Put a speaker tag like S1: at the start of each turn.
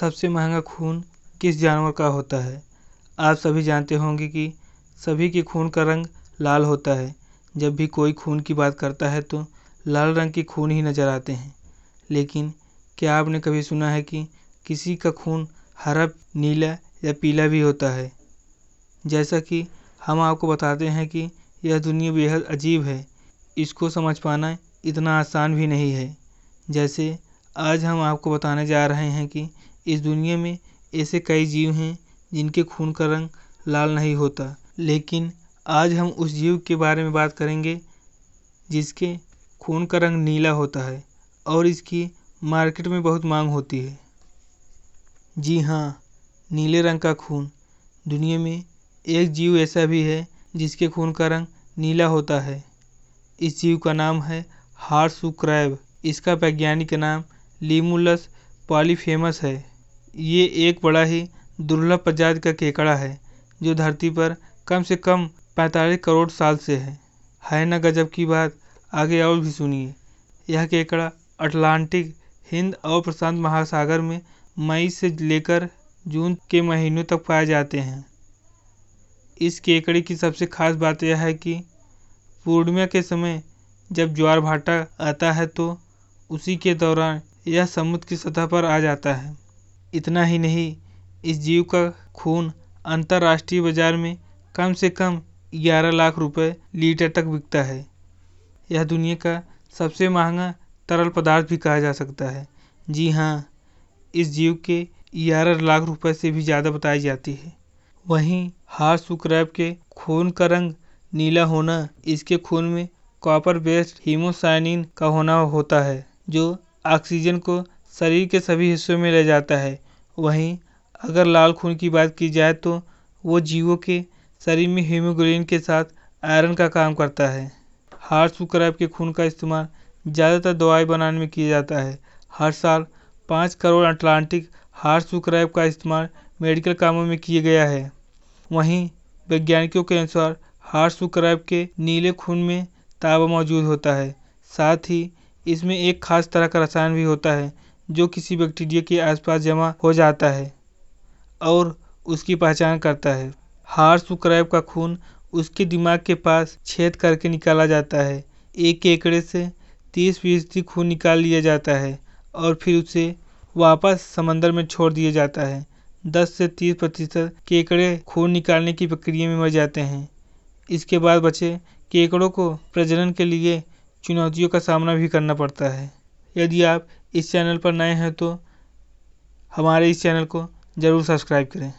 S1: सबसे महँगा खून किस जानवर का होता है? आप सभी जानते होंगे कि सभी के खून का रंग लाल होता है। जब भी कोई खून की बात करता है तो लाल रंग के खून ही नज़र आते हैं। लेकिन क्या आपने कभी सुना है कि किसी का खून हरा, नीला या पीला भी होता है? जैसा कि हम आपको बताते हैं कि यह दुनिया बेहद अजीब है। इसको समझ पाना इतना आसान भी नहीं है। जैसे आज हम आपको बताने जा रहे हैं कि इस दुनिया में ऐसे कई जीव हैं जिनके खून का रंग लाल नहीं होता। लेकिन आज हम उस जीव के बारे में बात करेंगे जिसके खून का रंग नीला होता है और इसकी मार्केट में बहुत मांग होती है। जी हाँ नीले रंग का खून। दुनिया में एक जीव ऐसा भी है जिसके खून का रंग नीला होता है। इस जीव का नाम है हार्सू क्रैब इसका वैज्ञानिक नाम लीमुलस पॉलीफेमस है। ये एक बड़ा ही दुर्लभ प्रजाति का केकड़ा है, जो धरती पर कम से कम 45 करोड़ साल से है। है ना गजब की बात आगे और भी सुनिए। यह केकड़ा अटलांटिक हिंद और प्रशांत महासागर में मई से लेकर जून के महीनों तक पाए जाते हैं। इस केकड़े की सबसे खास बात यह है कि पूर्णिमा के समय जब ज्वार भाटा आता है तो उसी के दौरान यह समुद्र की सतह पर आ जाता है। इतना ही नहीं, इस जीव का खून अंतर्राष्ट्रीय बाज़ार में कम से कम ग्यारह लाख रुपए लीटर तक बिकता है। यह दुनिया का सबसे महँगा तरल पदार्थ भी कहा जा सकता है। जी हाँ इस जीव के ग्यारह लाख रुपए से भी ज़्यादा बताई जाती है। वहीं हार सुक्रैब के खून का रंग नीला होना, इसके खून में कॉपर बेस्ड हीमोसाइनिन का होना होता है, जो ऑक्सीजन को शरीर के सभी हिस्सों में ले जाता है। वहीं अगर लाल खून की बात की जाए तो वो जीवों के शरीर में हीमोग्लोबिन के साथ आयरन का काम करता है। हार्ट सुक्रैब के खून का इस्तेमाल ज़्यादातर दवाई बनाने में किया जाता है। हर साल पाँच करोड़ अटलांटिक हार्ट सुक्रैब का इस्तेमाल मेडिकल कामों में किया गया है। वहीं वैज्ञानिकों के अनुसार हार्ट सुक्रैब के नीले खून में तांबा मौजूद होता है। साथ ही इसमें एक खास तरह का रसायन भी होता है जो किसी बैक्टीरिया के आसपास जमा हो जाता है और उसकी पहचान करता है। हार्ट सुक्रैब का खून उसके दिमाग के पास छेद करके निकाला जाता है। एक केकड़े से तीस फ़ीसदी खून निकाल लिया जाता है और फिर उसे वापस समंदर में छोड़ दिया जाता है। दस से तीस प्रतिशत केकड़े खून निकालने की प्रक्रिया में मर जाते हैं। इसके बाद बचे केकड़ों को प्रजनन के लिए चुनौतियों का सामना भी करना पड़ता है। यदि आप इस चैनल पर नए हैं तो हमारे इस चैनल को ज़रूर सब्सक्राइब करें।